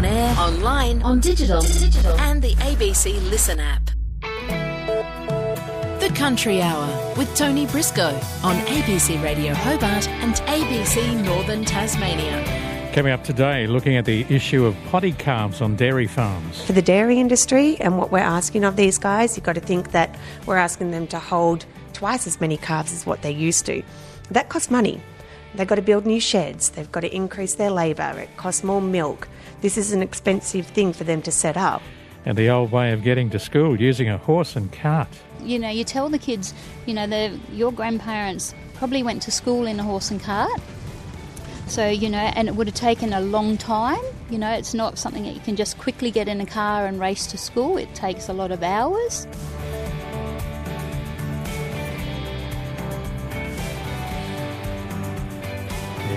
On air, online, on digital, digital, and the ABC Listen app. The Country Hour with Tony Briscoe on ABC Radio Hobart and ABC Northern Tasmania. Coming up today, looking at the issue of bobby calves on dairy farms. For the dairy industry and what we're asking of these guys, you've got to think that we're asking them to hold twice as many calves as what they used to. That costs money. They've got to build new sheds, they've got to increase their labour, it costs more milk. This is an expensive thing for them to set up. And the old way of getting to school using a horse and cart. You know, you tell the kids, you know, your grandparents probably went to school in a horse and cart. So, you know, and it would have taken a long time. You know, it's not something that you can just quickly get in a car and race to school. It takes a lot of hours.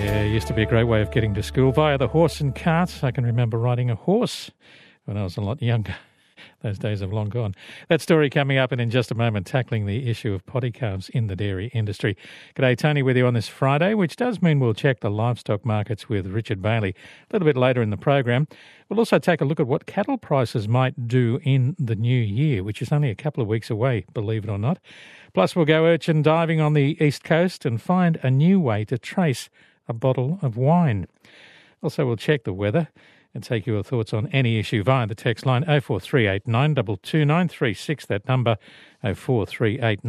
Yeah, it used to be a great way of getting to school via the horse and cart. I can remember riding a horse when I was a lot younger. Those days have long gone. That story coming up and in just a moment, tackling the issue of bobby calves in the dairy industry. G'day, Tony, with you on this Friday, which does mean we'll check the livestock markets with Richard Bailey a little bit later in the program. We'll also take a look at what cattle prices might do in the new year, which is only a couple of weeks away, believe it or not. Plus, we'll go urchin diving on the east coast and find a new way to trace a bottle of wine. Also, we'll check the weather and take your thoughts on any issue via the text line 0438 That number 0438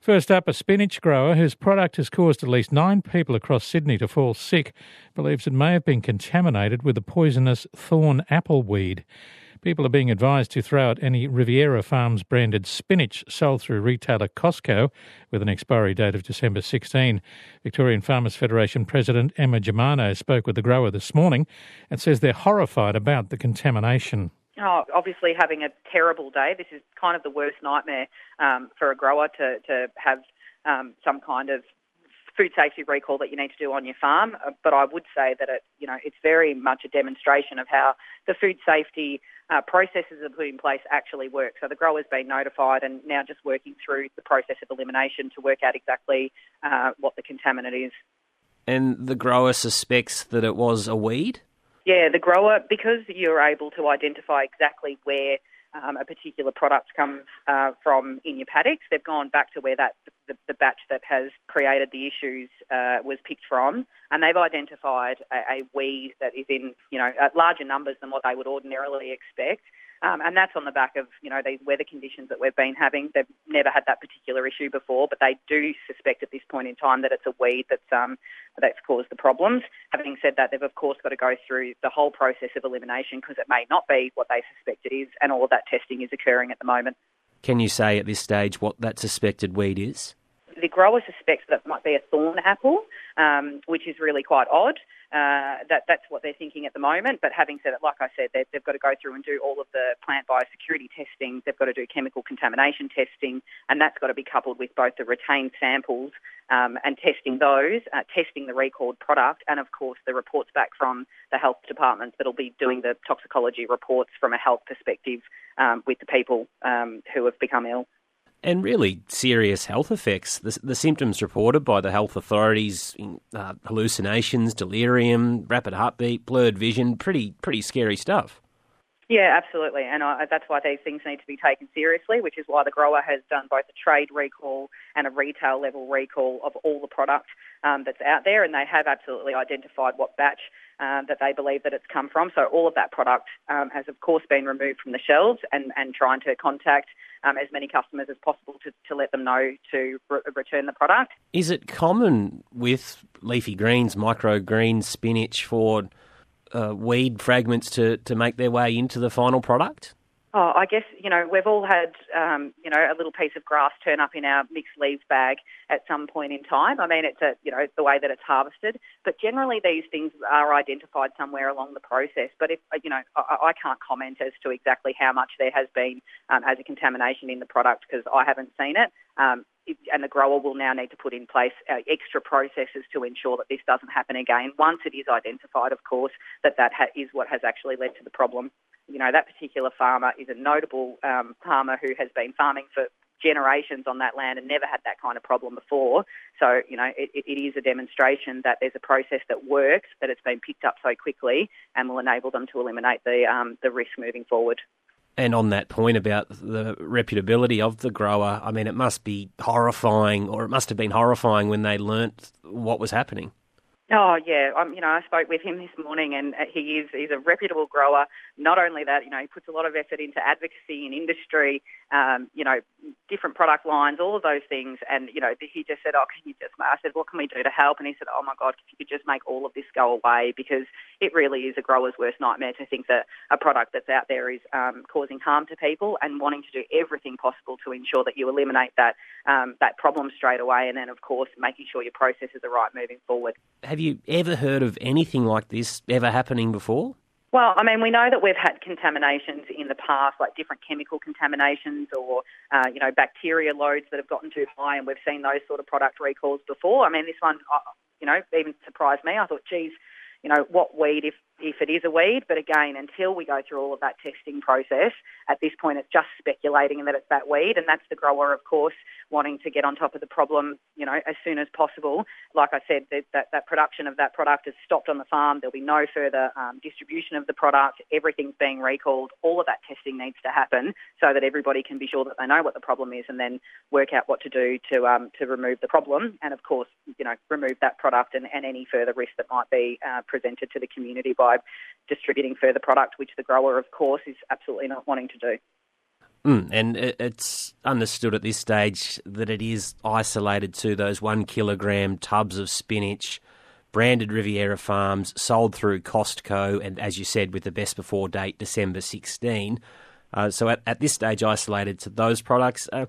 First up, a spinach grower whose product has caused at least nine people across Sydney to fall sick believes it may have been contaminated with the poisonous thorn apple weed. People are being advised to throw out any Riviera Farms branded spinach sold through retailer Costco with an expiry date of December 16. Victorian Farmers Federation President Emma Germano spoke with the grower this morning and says they're horrified about the contamination. Oh, obviously, having a terrible day. This is kind of the worst nightmare um, for a grower to, to have um, some kind of food safety recall that you need to do on your farm. Uh, but I would say that it, you know, it's very much a demonstration of how the food safety uh, processes are put in place actually work. So the grower's been notified and now just working through the process of elimination to work out exactly uh, what the contaminant is. And the grower suspects that it was a weed? Yeah, the grower, because you're able to identify exactly where um, a particular product comes uh, from in your paddocks. They've gone back to where that the, the batch that has created the issues uh, was picked from, and they've identified a, a weed that is in you know larger numbers than what they would ordinarily expect. Um, and that's on the back of, you know, these weather conditions that we've been having. They've never had that particular issue before, but they do suspect at this point in time that it's a weed that's, um, that's caused the problems. Having said that, they've of course got to go through the whole process of elimination because it may not be what they suspect it is, and all of that testing is occurring at the moment. Can you say at this stage what that suspected weed is? The grower suspects that it might be a thorn apple, um, which is really quite odd. Uh, that that's what they're thinking at the moment. But having said it, like I said, they've, they've got to go through and do all of the plant biosecurity testing. They've got to do chemical contamination testing, and that's got to be coupled with both the retained samples um, and testing those, uh, testing the recalled product, and of course the reports back from the health departments that'll be doing the toxicology reports from a health perspective um, with the people um, who have become ill and really serious health effects. The, the symptoms reported by the health authorities: uh, hallucinations, delirium, rapid heartbeat, blurred vision. Pretty pretty scary stuff. Yeah, absolutely, and I, that's why these things need to be taken seriously. Which is why the grower has done both a trade recall and a retail level recall of all the product um, that's out there, and they have absolutely identified what batch uh, that they believe that it's come from. So all of that product um, has, of course, been removed from the shelves, and, and trying to contact um, as many customers as possible to, to let them know to re- return the product. Is it common with leafy greens, microgreens, spinach for uh, weed fragments to, to make their way into the final product? Oh, I guess you know we've all had um, you know a little piece of grass turn up in our mixed leaves bag at some point in time. I mean, it's a you know the way that it's harvested, but generally these things are identified somewhere along the process. But if you know, I, I can't comment as to exactly how much there has been um, as a contamination in the product because I haven't seen it. Um, and the grower will now need to put in place uh, extra processes to ensure that this doesn't happen again. Once it is identified, of course, that that ha- is what has actually led to the problem. You know, that particular farmer is a notable um, farmer who has been farming for generations on that land and never had that kind of problem before. So, you know, it, it is a demonstration that there's a process that works, that it's been picked up so quickly and will enable them to eliminate the, um, the risk moving forward. And on that point about the reputability of the grower, I mean, it must be horrifying, or it must have been horrifying when they learnt what was happening. Oh yeah, um, you know I spoke with him this morning, and uh, he is he's a reputable grower. Not only that, you know he puts a lot of effort into advocacy in industry, um, you know different product lines, all of those things. And you know he just said, "Oh, can you just?" I said, "What can we do to help?" And he said, "Oh my God, if you could just make all of this go away, because it really is a grower's worst nightmare to think that a product that's out there is um, causing harm to people, and wanting to do everything possible to ensure that you eliminate that um, that problem straight away, and then of course making sure your processes are right moving forward." Have you ever heard of anything like this ever happening before? Well, I mean, we know that we've had contaminations in the past, like different chemical contaminations or, uh, you know, bacteria loads that have gotten too high, and we've seen those sort of product recalls before. I mean, this one, uh, you know, even surprised me. I thought, geez, you know, what weed if if it is a weed. But again, until we go through all of that testing process, at this point it's just speculating that it's that weed, and that's the grower, of course, wanting to get on top of the problem, you know, as soon as possible. Like I said, that that, that production of that product has stopped on the farm. There'll be no further um, distribution of the product. Everything's being recalled. All of that testing needs to happen so that everybody can be sure that they know what the problem is, and then work out what to do to um, to remove the problem, and of course, you know, remove that product and, and any further risk that might be uh, presented to the community by by distributing further product, which the grower, of course, is absolutely not wanting to do. Mm, and it's understood at this stage that it is isolated to those one kilogram tubs of spinach, branded Riviera Farms, sold through Costco, and as you said, with the best before date December 16. Uh, so at, at, this stage, isolated to those products. Uh,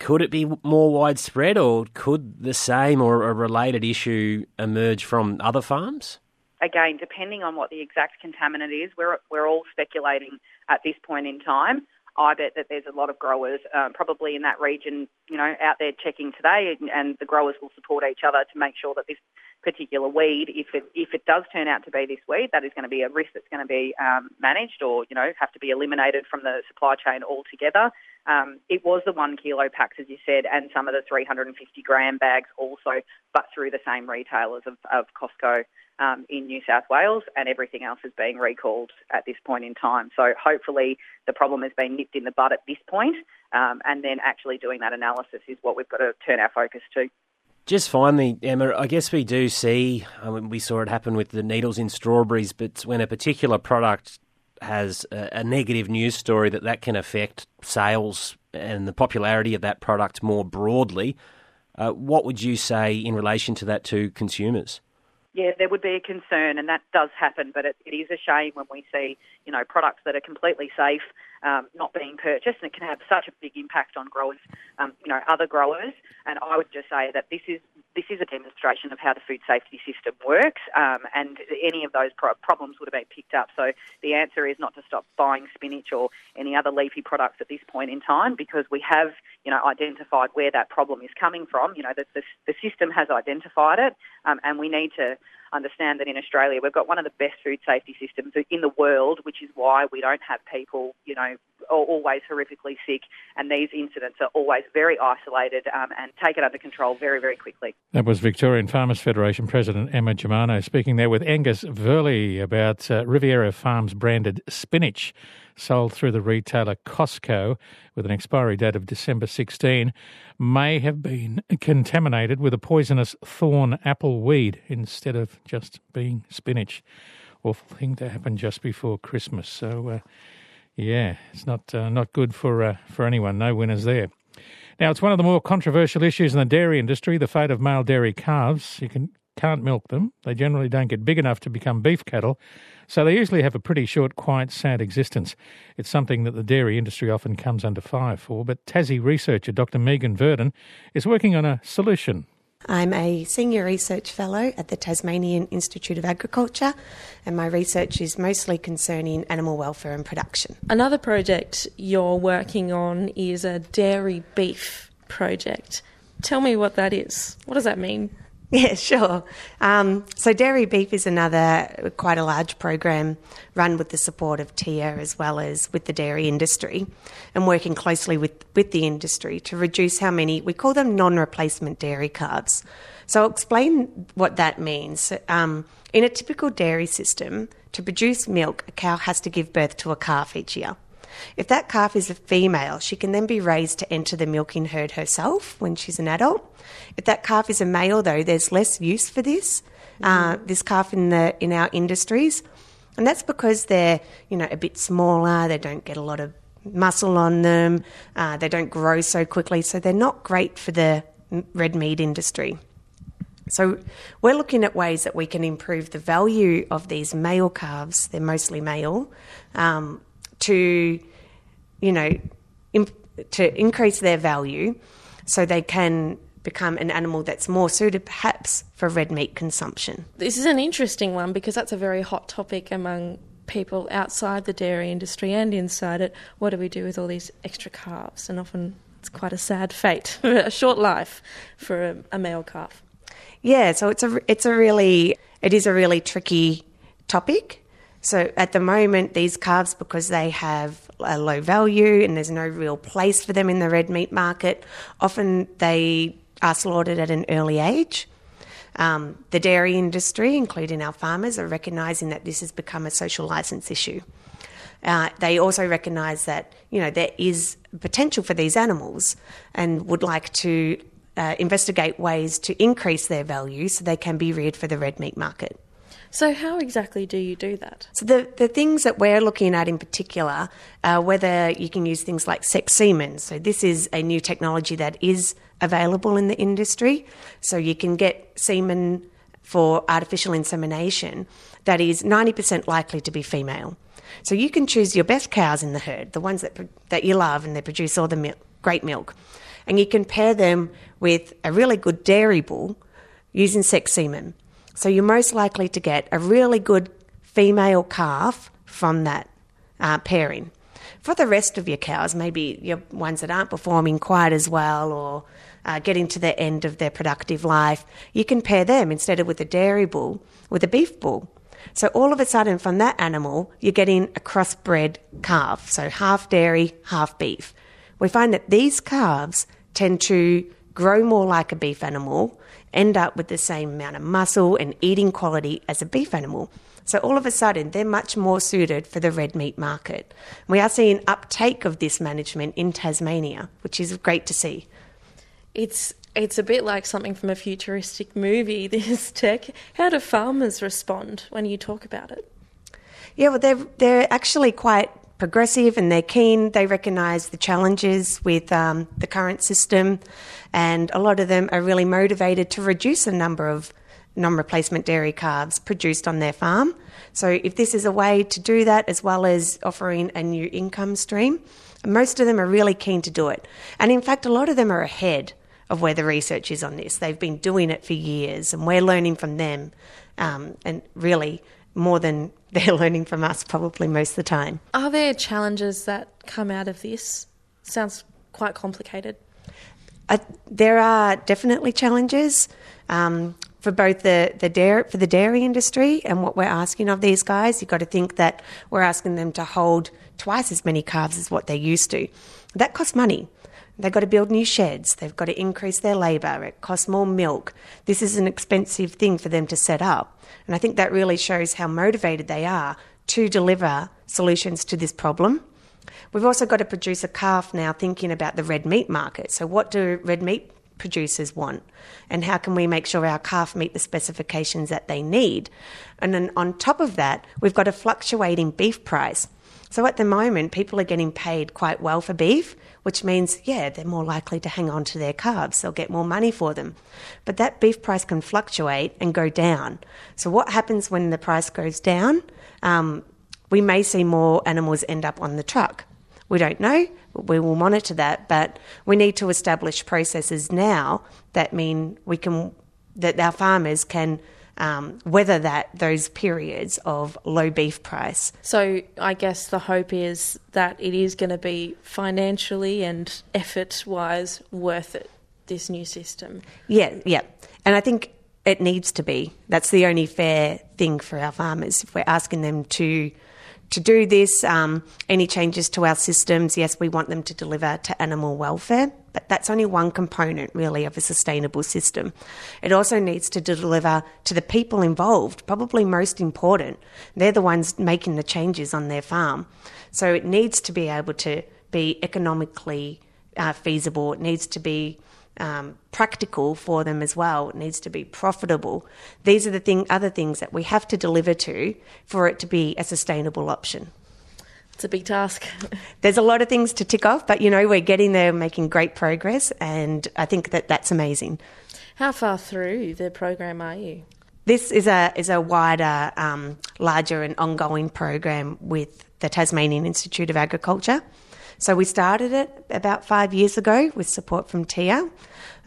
could it be more widespread, or could the same or a related issue emerge from other farms? Again, depending on what the exact contaminant is, we're, we're all speculating at this point in time. I bet that there's a lot of growers uh, probably in that region, you know, out there checking today, and, and, the growers will support each other to make sure that this particular weed, if it if it does turn out to be this weed, that is going to be a risk that's going to be um, managed or you know have to be eliminated from the supply chain altogether. Um, it was the one kilo packs, as you said, and some of the 350 gram bags also, but through the same retailers of, of Costco um, in New South Wales, and everything else is being recalled at this point in time. So hopefully the problem has been nipped in the bud at this point, um, and then actually doing that analysis is what we've got to turn our focus to. Just finally, Emma, I guess we do see, I mean, we saw it happen with the needles in strawberries, but when a particular product has a, a negative news story, that that can affect sales and the popularity of that product more broadly. Uh, what would you say in relation to that to consumers? Yeah, there would be a concern, and that does happen. But it, it is a shame when we see, you know, products that are completely safe um, not being purchased, and it can have such a big impact on growers, um, you know, other growers. And I would just say that this is this is a demonstration of how the food safety system works, um, and any of those pro- problems would have been picked up. So the answer is not to stop buying spinach or any other leafy products at this point in time, because we have, you know, identified where that problem is coming from. You know, the, the, the system has identified it, um, and we need to understand that in Australia we've got one of the best food safety systems in the world, which is why we don't have people, you know, always horrifically sick, and these incidents are always very isolated um, and taken under control very, very quickly. That was Victorian Farmers Federation President Emma Germano speaking there with Angus Verley about uh, Riviera Farms branded spinach sold through the retailer Costco with an expiry date of December 16 may have been contaminated with a poisonous thorn apple weed instead of just being spinach. Awful thing to happen just before Christmas. So, uh, yeah, it's not uh, not good for uh, for anyone. No winners there. Now, it's one of the more controversial issues in the dairy industry: the fate of male dairy calves. You can can't milk them. They generally don't get big enough to become beef cattle, so they usually have a pretty short, quiet, sad existence. It's something that the dairy industry often comes under fire for. But Tassie researcher Dr. Megan Verdon is working on a solution. I'm a senior research fellow at the Tasmanian Institute of Agriculture, and my research is mostly concerning animal welfare and production. Another project you're working on is a dairy beef project. Tell me what that is. What does that mean? Yeah, sure. Um, so, Dairy Beef is another quite a large program run with the support of TIA as well as with the dairy industry and working closely with, with the industry to reduce how many, we call them non replacement dairy calves. So, I'll explain what that means. Um, in a typical dairy system, to produce milk, a cow has to give birth to a calf each year. If that calf is a female, she can then be raised to enter the milking herd herself when she's an adult. If that calf is a male, though, there's less use for this uh, this calf in the in our industries, and that's because they're you know a bit smaller. They don't get a lot of muscle on them. Uh, they don't grow so quickly, so they're not great for the red meat industry. So we're looking at ways that we can improve the value of these male calves. They're mostly male, um, to you know imp- to increase their value, so they can become an animal that's more suited perhaps for red meat consumption. This is an interesting one because that's a very hot topic among people outside the dairy industry and inside it. What do we do with all these extra calves? And often it's quite a sad fate, a short life for a, a male calf. Yeah, so it's a it's a really it is a really tricky topic. So at the moment, these calves, because they have a low value and there's no real place for them in the red meat market, often they are slaughtered at an early age. Um, the dairy industry, including our farmers, are recognising that this has become a social licence issue. Uh, they also recognise that you know there is potential for these animals and would like to uh, investigate ways to increase their value so they can be reared for the red meat market. So, how exactly do you do that? So, the, the things that we're looking at in particular are whether you can use things like sex semen. So, this is a new technology that is available in the industry. So, you can get semen for artificial insemination that is 90% likely to be female. So, you can choose your best cows in the herd, the ones that, that you love and they produce all the milk, great milk, and you can pair them with a really good dairy bull using sex semen. So you're most likely to get a really good female calf from that uh, pairing. For the rest of your cows, maybe your ones that aren't performing quite as well or uh, getting to the end of their productive life, you can pair them instead of with a dairy bull with a beef bull. So all of a sudden, from that animal, you're getting a crossbred calf, so half dairy, half beef. We find that these calves tend to grow more like a beef animal end up with the same amount of muscle and eating quality as a beef animal. So all of a sudden, they're much more suited for the red meat market. We are seeing uptake of this management in Tasmania, which is great to see. It's it's a bit like something from a futuristic movie. This tech. How do farmers respond when you talk about it? Yeah, well, they're they're actually quite progressive and they're keen. They recognise the challenges with um, the current system, and a lot of them are really motivated to reduce the number of non replacement dairy calves produced on their farm. So, if this is a way to do that as well as offering a new income stream, most of them are really keen to do it. And in fact, a lot of them are ahead of where the research is on this. They've been doing it for years, and we're learning from them, um, and really more than they're learning from us, probably most of the time. Are there challenges that come out of this? Sounds quite complicated. Uh, there are definitely challenges um, for both the, the dairy for the dairy industry and what we're asking of these guys. You've got to think that we're asking them to hold twice as many calves as what they used to. That costs money. They've got to build new sheds. They've got to increase their labour. It costs more milk. This is an expensive thing for them to set up. And I think that really shows how motivated they are to deliver solutions to this problem. We've also got to produce a calf now thinking about the red meat market. So, what do red meat producers want? And how can we make sure our calf meet the specifications that they need? And then on top of that, we've got a fluctuating beef price. So at the moment, people are getting paid quite well for beef, which means, yeah, they're more likely to hang on to their calves. They'll get more money for them. But that beef price can fluctuate and go down. So what happens when the price goes down? Um, we may see more animals end up on the truck. We don't know. We will monitor that, but we need to establish processes now that mean we can that our farmers can um, weather that those periods of low beef price. So I guess the hope is that it is going to be financially and effort wise worth it. This new system. Yeah, yeah, and I think it needs to be. That's the only fair thing for our farmers. If we're asking them to to do this, um, any changes to our systems, yes, we want them to deliver to animal welfare, but that's only one component really of a sustainable system. It also needs to deliver to the people involved, probably most important. They're the ones making the changes on their farm. So it needs to be able to be economically uh, feasible. It needs to be um, practical for them as well. It needs to be profitable. These are the thing, other things that we have to deliver to for it to be a sustainable option. It's a big task. There's a lot of things to tick off, but you know we're getting there, making great progress, and I think that that's amazing. How far through the program are you? This is a is a wider, um, larger, and ongoing program with the Tasmanian Institute of Agriculture. So we started it about five years ago with support from TIA.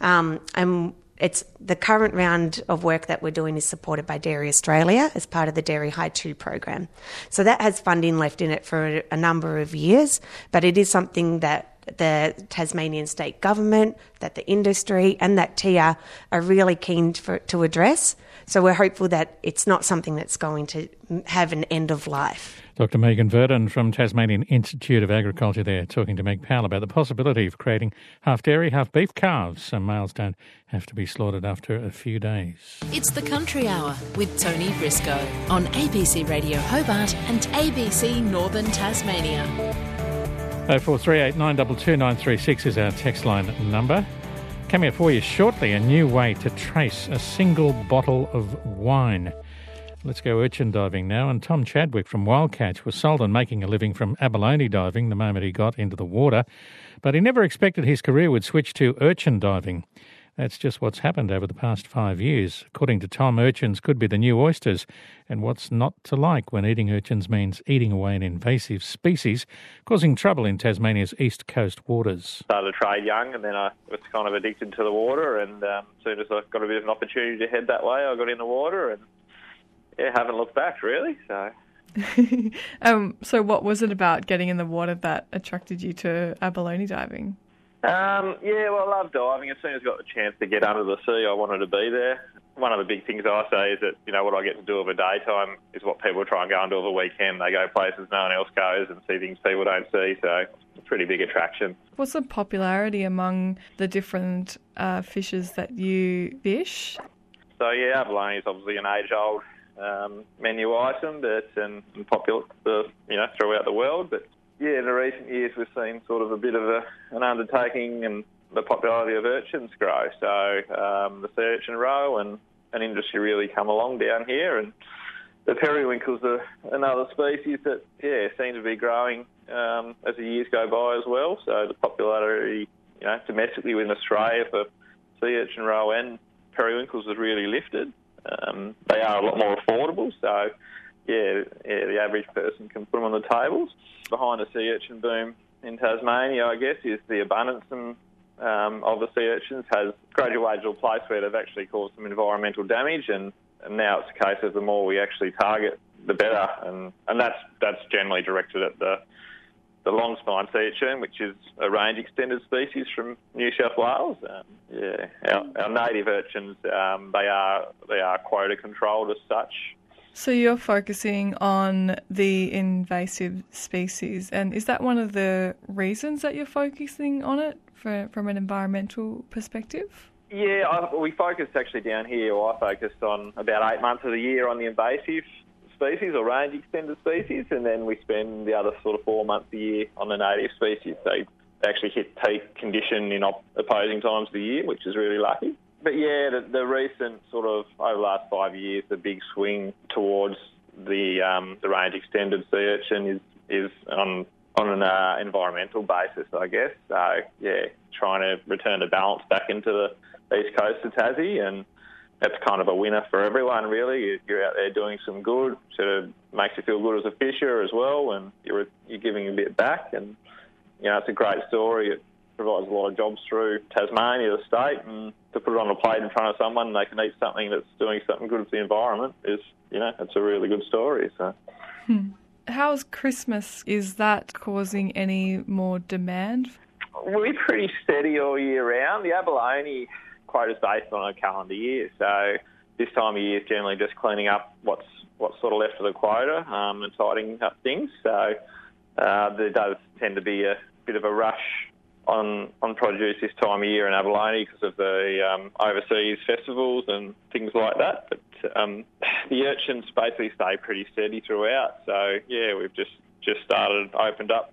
Um, and it's the current round of work that we're doing is supported by Dairy Australia as part of the Dairy High 2 program. So that has funding left in it for a number of years, but it is something that the Tasmanian state government, that the industry, and that TIA are really keen for, to address. So we're hopeful that it's not something that's going to have an end of life. Dr. Megan Verdon from Tasmanian Institute of Agriculture there talking to Meg Powell about the possibility of creating half dairy, half beef calves so males don't have to be slaughtered after a few days. It's the Country Hour with Tony Briscoe on ABC Radio Hobart and ABC Northern Tasmania. 0438 922 936 is our text line number. Coming up for you shortly, a new way to trace a single bottle of wine. Let's go urchin diving now. And Tom Chadwick from Wildcatch was sold on making a living from abalone diving the moment he got into the water, but he never expected his career would switch to urchin diving. That's just what's happened over the past five years. According to Tom, urchins could be the new oysters, and what's not to like when eating urchins means eating away an invasive species, causing trouble in Tasmania's east coast waters. Started to trade young, and then I was kind of addicted to the water, and um, soon as I got a bit of an opportunity to head that way, I got in the water, and yeah, haven't looked back really. So. um, so, what was it about getting in the water that attracted you to abalone diving? Um, yeah, well, I love diving. As soon as I got the chance to get under the sea, I wanted to be there. One of the big things I say is that, you know, what I get to do over daytime is what people try and go and do over weekend. They go places no one else goes and see things people don't see. So it's a pretty big attraction. What's the popularity among the different uh, fishes that you fish? So, yeah, abalone is obviously an age-old um, menu item, that's and, and popular, uh, you know, throughout the world. But yeah, in the recent years, we've seen sort of a bit of a, an undertaking and the popularity of urchins grow. So um, the sea urchin roe and an industry really come along down here, and the periwinkles are another species that yeah seem to be growing um, as the years go by as well. So the popularity, you know, domestically within Australia for sea urchin roe and periwinkles has really lifted. Um, they are a lot more affordable, so yeah, yeah, the average person can put them on the tables. Behind the sea urchin boom in Tasmania, I guess, is the abundance and, um, of the sea urchins has graduated to a place where they've actually caused some environmental damage, and, and now it's a case of the more we actually target, the better, and and that's that's generally directed at the the long spine sea urchin, which is a range extended species from New South Wales. Um, yeah, our, our, native urchins, um, they are they are quota controlled as such. So you're focusing on the invasive species, and is that one of the reasons that you're focusing on it for, from an environmental perspective? Yeah, I, we focused actually down here. I focused on about eight months of the year on the invasive species or range extended species, and then we spend the other sort of four months a year on the native species. They actually hit peak condition in op- opposing times of the year, which is really lucky. But yeah, the, the recent sort of over the last five years, the big swing towards the um, the range extended sea urchin is is on on an uh, environmental basis, I guess. So yeah, trying to return the balance back into the east coast of Tassie and that's kind of a winner for everyone, really. You're out there doing some good, sort of makes you feel good as a fisher as well, and you're you're giving a bit back, and you know it's a great story. It provides a lot of jobs through Tasmania, the state, and to put it on a plate in front of someone and they can eat something that's doing something good for the environment is, you know, it's a really good story. So. Hmm. How's Christmas? Is that causing any more demand? We're pretty steady all year round. The abalone quotas based on a calendar year. So this time of year is generally just cleaning up what's what's sort of left of the quota um, and tidying up things. So uh, there does tend to be a bit of a rush on on produce this time of year in abalone because of the um, overseas festivals and things like that. But um, the urchins basically stay pretty steady throughout. So yeah, we've just just started opened up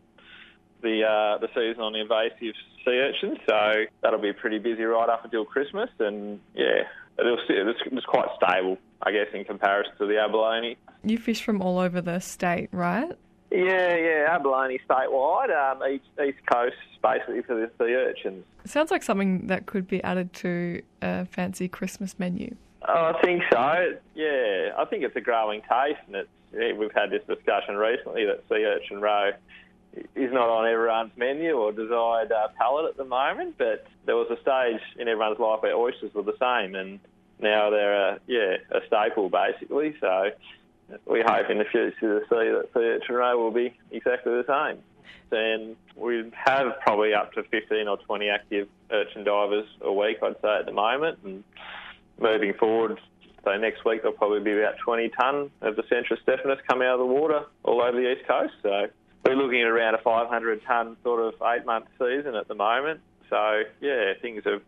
the uh, the season on the invasive sea urchins. So that'll be pretty busy right up until Christmas. And yeah, it'll, it's, it's quite stable, I guess, in comparison to the abalone. You fish from all over the state, right? Yeah, yeah, abalone statewide, um, east, east coast basically for the sea urchins. It sounds like something that could be added to a fancy Christmas menu. Oh, I think so. Yeah, I think it's a growing taste, and it's yeah, we've had this discussion recently that sea urchin roe is not on everyone's menu or desired uh, palate at the moment. But there was a stage in everyone's life where oysters were the same, and now they're a, yeah a staple basically. So we hope in the future to see that the urchin will be exactly the same. And we have probably up to 15 or 20 active urchin divers a week, I'd say, at the moment. And moving forward, so next week there'll probably be about 20 tonne of the Centrostephanus coming out of the water all over the east coast. So we're looking at around a 500 tonne sort of eight month season at the moment. So yeah, things have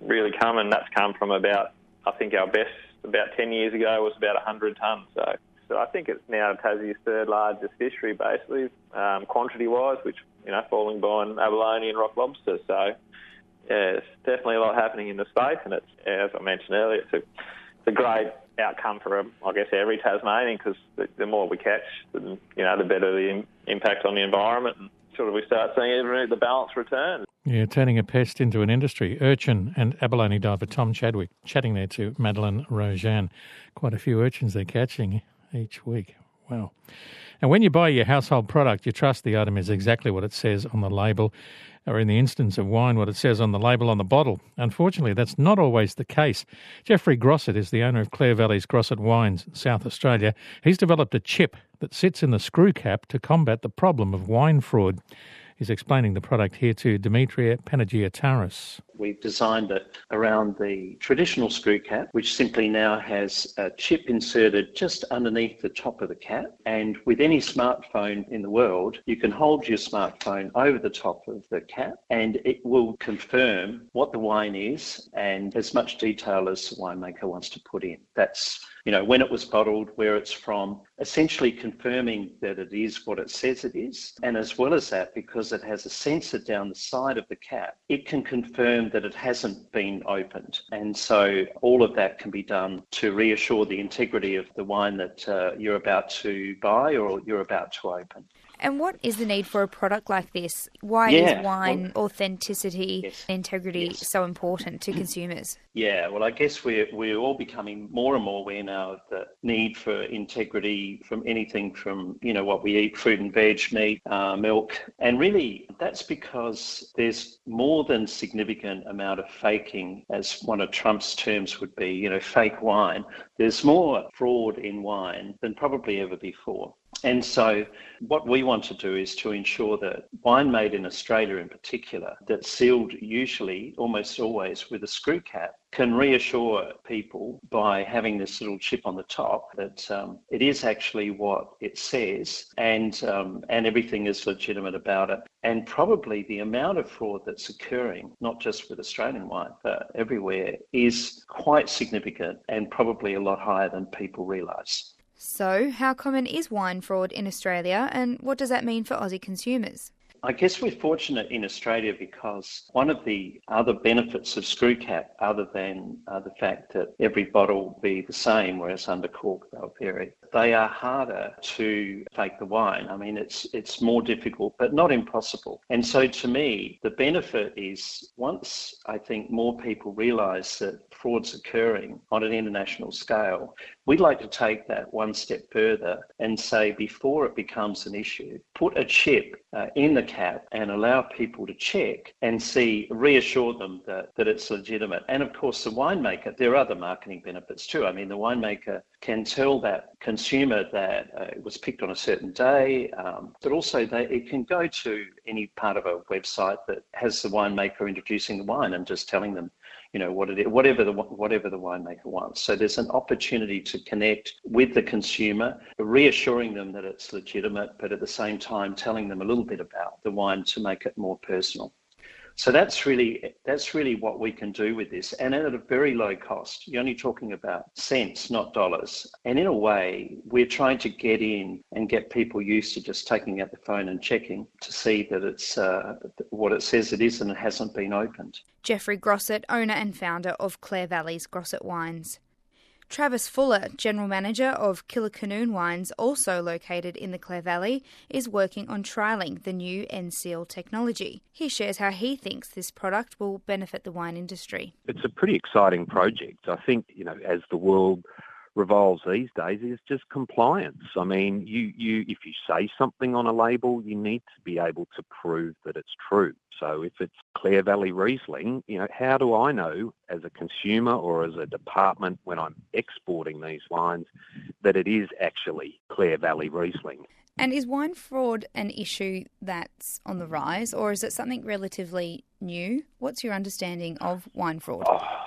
really come, and that's come from about I think our best about 10 years ago was about 100 tonnes. So so I think it's now Tassie's third largest fishery, basically, um, quantity-wise, which, you know, falling behind abalone and rock lobster. So, yeah, it's definitely a lot happening in the space, and it's, as I mentioned earlier, it's a, it's a great outcome for, um, I guess, every Tasmanian because the, the, more we catch, the, you know, the better the impact on the environment, and sort of we start seeing the balance return. Yeah, turning a pest into an industry. Urchin and abalone diver Tom Chadwick chatting there to Madeleine Rojahn. Quite a few urchins they're catching each week. Wow. And when you buy your household product, you trust the item is exactly what it says on the label, or in the instance of wine, what it says on the label on the bottle. Unfortunately, that's not always the case. Jeffrey Grosset is the owner of Clare Valley's Grosset Wines, South Australia. He's developed a chip that sits in the screw cap to combat the problem of wine fraud. He's explaining the product here to Demetria Panagiataris. We've designed it around the traditional screw cap, which simply now has a chip inserted just underneath the top of the cap. And with any smartphone in the world, you can hold your smartphone over the top of the cap and it will confirm what the wine is and as much detail as the winemaker wants to put in. That's you know, when it was bottled, where it's from, essentially confirming that it is what it says it is. And as well as that, because it has a sensor down the side of the cap, it can confirm that it hasn't been opened. And so all of that can be done to reassure the integrity of the wine that uh, you're about to buy or you're about to open. And what is the need for a product like this? Why yeah, is wine well, authenticity yes, integrity yes. so important to consumers? Yeah, well, I guess we're, we're all becoming more and more aware now of the need for integrity from anything from, you know, what we eat, fruit and veg, meat, uh, milk. And really, that's because there's more than significant amount of faking, as one of Trump's terms would be, you know, fake wine. There's more fraud in wine than probably ever before. And so, what we want to do is to ensure that wine made in Australia, in particular, that's sealed usually almost always with a screw cap, can reassure people by having this little chip on the top that um, it is actually what it says, and um, and everything is legitimate about it. And probably the amount of fraud that's occurring, not just with Australian wine, but everywhere, is quite significant and probably a lot higher than people realise. So, how common is wine fraud in Australia and what does that mean for Aussie consumers? I guess we're fortunate in Australia because one of the other benefits of screw cap, other than uh, the fact that every bottle will be the same, whereas under cork they'll vary, they are harder to fake the wine. I mean, it's it's more difficult, but not impossible. And so, to me, the benefit is once I think more people realise that fraud's occurring on an international scale, we'd like to take that one step further and say before it becomes an issue, put a chip uh, in the cap and allow people to check and see, reassure them that, that it's legitimate. And of course, the winemaker, there are other marketing benefits too. I mean, the winemaker can tell that consumer that uh, was picked on a certain day, um, but also they, it can go to any part of a website that has the winemaker introducing the wine and just telling them you know what it whatever the whatever the winemaker wants. So there's an opportunity to connect with the consumer, reassuring them that it's legitimate, but at the same time telling them a little bit about the wine to make it more personal. So that's really that's really what we can do with this, and at a very low cost. You're only talking about cents, not dollars. And in a way, we're trying to get in and get people used to just taking out the phone and checking to see that it's uh, what it says it is and it hasn't been opened. Jeffrey Grosset, owner and founder of Clare Valley's Grosset Wines. Travis Fuller, General Manager of Kilikanoon Wines, also located in the Clare Valley, is working on trialling the new N-Seal technology. He shares how he thinks this product will benefit the wine industry. It's a pretty exciting project. I think, you know, as the world revolves these days is just compliance. I mean, you, you if you say something on a label, you need to be able to prove that it's true. So if it's Clare Valley Riesling, you know, how do I know as a consumer or as a department when I'm exporting these wines that it is actually Clare Valley Riesling? And is wine fraud an issue that's on the rise, or is it something relatively new? What's your understanding of wine fraud? Oh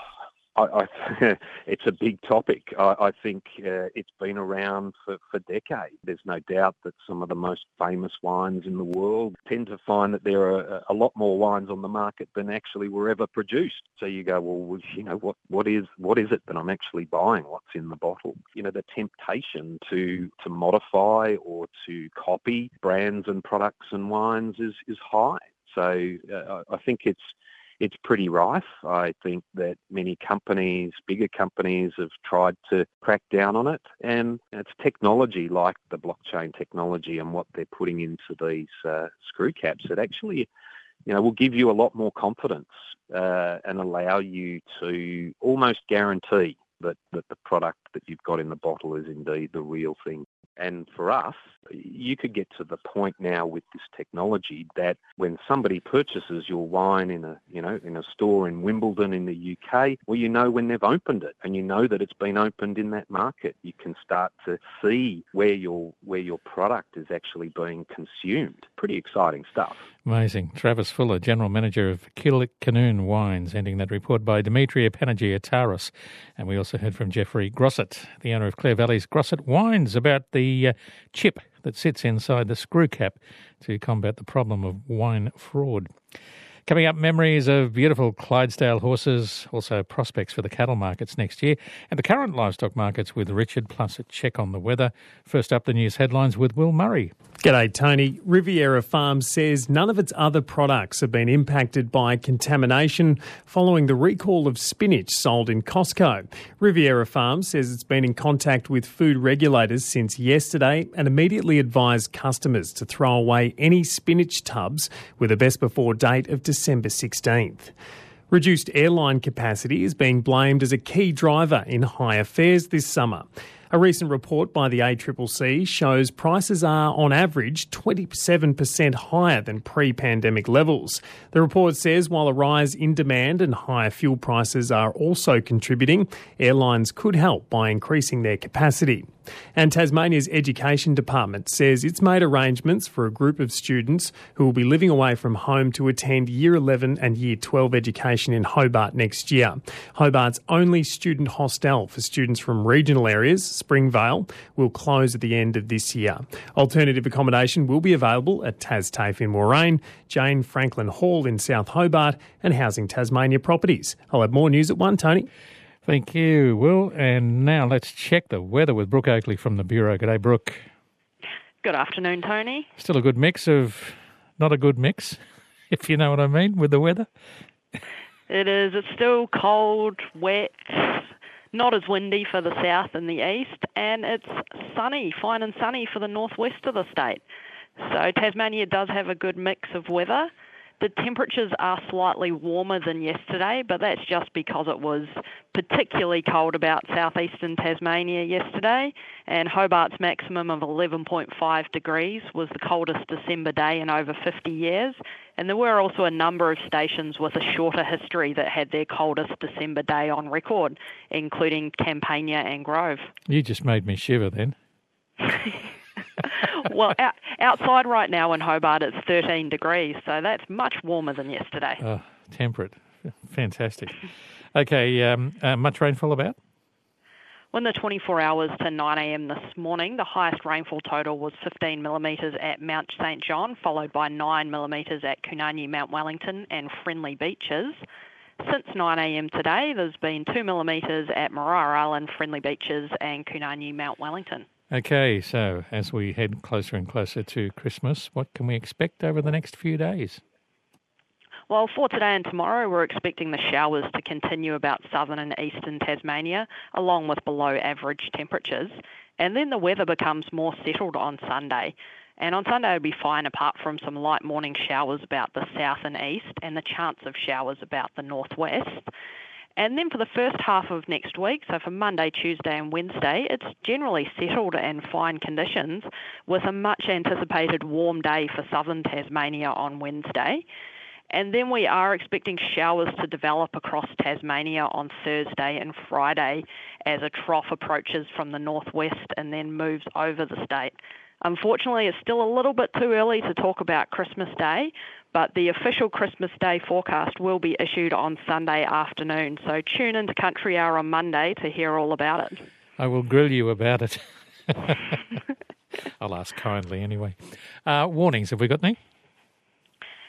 I, I, it's a big topic. I, I think uh, it's been around for, for decades. There's no doubt that some of the most famous wines in the world tend to find that there are a lot more wines on the market than actually were ever produced. So you go, well, you know, what, what is what is it that I'm actually buying? What's in the bottle? You know, the temptation to to modify or to copy brands and products and wines is is high. So uh, I think it's it's pretty rife. I think that many companies, bigger companies, have tried to crack down on it. And it's technology like the blockchain technology and what they're putting into these uh, screw caps that actually, you know, will give you a lot more confidence uh, and allow you to almost guarantee that, that the product that you've got in the bottle is indeed the real thing. And for us, you could get to the point now with this technology that when somebody purchases your wine in a you know in a store in Wimbledon in the UK, well you know when they've opened it and you know that it's been opened in that market. You can start to see where your where your product is actually being consumed. Pretty exciting stuff. Amazing. Travis Fuller, General Manager of Kilikanoon Wines, ending that report by Demetria Panagiataros. And we also heard from Jeffrey Grosset, the owner of Clare Valley's Grosset Wines, about the uh, chip that sits inside the screw cap to combat the problem of wine fraud. Coming up, memories of beautiful Clydesdale horses, also prospects for the cattle markets next year, and the current livestock markets with Richard, plus a check on the weather. First up, the news headlines with Will Murray. G'day, Tony. Riviera Farms says none of its other products have been impacted by contamination following the recall of spinach sold in Costco. Riviera Farms says it's been in contact with food regulators since yesterday and immediately advised customers to throw away any spinach tubs with a best before date of December December 16th. Reduced airline capacity is being blamed as a key driver in higher fares this summer. A recent report by the ACCC shows prices are, on average, 27% higher than pre pandemic levels. The report says while a rise in demand and higher fuel prices are also contributing, airlines could help by increasing their capacity. And Tasmania's Education Department says it's made arrangements for a group of students who will be living away from home to attend Year 11 and Year 12 education in Hobart next year. Hobart's only student hostel for students from regional areas, Springvale, will close at the end of this year. Alternative accommodation will be available at TasTAFE in Moraine, Jane Franklin Hall in South Hobart, and Housing Tasmania Properties. I'll have more news at 1, Tony. Thank you, Will. And now let's check the weather with Brooke Oakley from the Bureau. Good day, Brooke. Good afternoon, Tony. Still a good mix of not a good mix, if you know what I mean, with the weather. It is. It's still cold, wet, not as windy for the south and the east, and it's sunny, fine and sunny for the northwest of the state. So Tasmania does have a good mix of weather. The temperatures are slightly warmer than yesterday, but that's just because it was particularly cold about southeastern Tasmania yesterday, and Hobart's maximum of 11.5 degrees was the coldest December day in over 50 years. And there were also a number of stations with a shorter history that had their coldest December day on record, including Campania and Grove. You just made me shiver then. well, out, outside right now in Hobart it's 13 degrees, so that's much warmer than yesterday. Oh, temperate. Fantastic. Okay, um, uh, much rainfall about? When the 24 hours to 9am this morning, the highest rainfall total was 15 millimetres at Mount St John, followed by 9 millimetres at kunanyi, Mount Wellington, and Friendly Beaches. Since 9am today, there's been 2 millimetres at Maria Island, Friendly Beaches, and kunanyi, Mount Wellington. Okay, so as we head closer and closer to Christmas, what can we expect over the next few days? Well, for today and tomorrow, we're expecting the showers to continue about southern and eastern Tasmania, along with below average temperatures. And then the weather becomes more settled on Sunday. And on Sunday, it'll be fine apart from some light morning showers about the south and east and the chance of showers about the northwest. And then for the first half of next week, so for Monday, Tuesday, and Wednesday, it's generally settled and fine conditions with a much anticipated warm day for southern Tasmania on Wednesday. And then we are expecting showers to develop across Tasmania on Thursday and Friday as a trough approaches from the northwest and then moves over the state. Unfortunately, it's still a little bit too early to talk about Christmas Day, but the official Christmas Day forecast will be issued on Sunday afternoon. So tune into Country Hour on Monday to hear all about it. I will grill you about it. I'll ask kindly anyway. Uh, warnings, have we got any?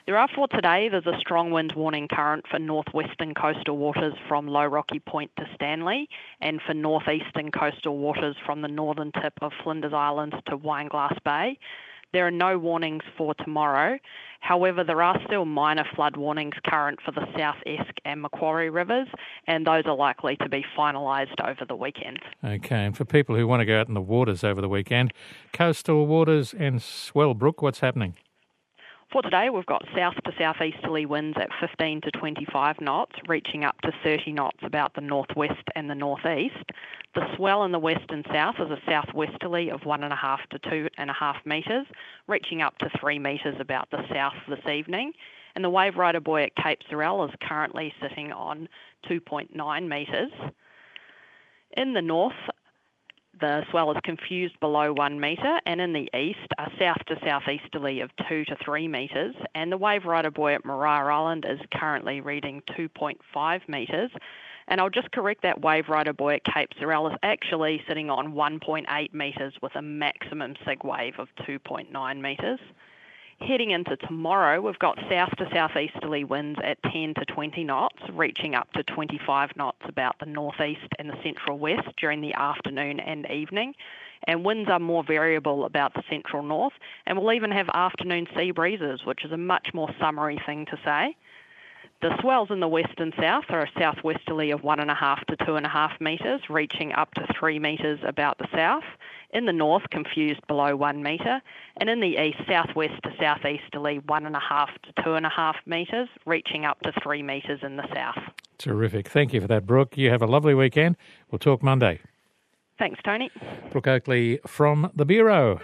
There are for today, there's a strong wind warning current for northwestern coastal waters from Low Rocky Point to Stanley and for northeastern coastal waters from the northern tip of Flinders Island to Wineglass Bay. There are no warnings for tomorrow. However, there are still minor flood warnings current for the South Esk and Macquarie rivers, and those are likely to be finalised over the weekend. Okay, and for people who want to go out in the waters over the weekend, coastal waters and swell Brooke, what's happening? For today, we've got south to southeasterly winds at 15 to 25 knots, reaching up to 30 knots about the northwest and the northeast. The swell in the west and south is a southwesterly of 1.5 to 2.5 metres, reaching up to 3 metres about the south this evening. And the wave rider buoy at Cape Sorell is currently sitting on 2.9 metres. In the north, the swell is confused below one metre, and in the east, south to southeasterly of two to three metres. And the wave rider buoy at Maria Island is currently reading 2.5 metres. And I'll just correct that wave rider buoy at Cape Sorell is actually sitting on 1.8 metres with a maximum sig wave of 2.9 metres. Heading into tomorrow, we've got south to southeasterly winds at 10 to 20 knots, reaching up to 25 knots about the northeast and the central west during the afternoon and evening. And winds are more variable about the central north, and we'll even have afternoon sea breezes, which is a much more summery thing to say. The swells in the west and south are southwesterly of 1.5 to 2.5 metres, reaching up to 3 metres about the south. In the north, confused below 1 metre. And in the east, southwest to southeasterly, 1.5 to 2.5 metres, reaching up to 3 metres in the south. Terrific. Thank you for that, Brooke. You have a lovely weekend. We'll talk Monday. Thanks, Tony. Brooke Oakley from the Bureau.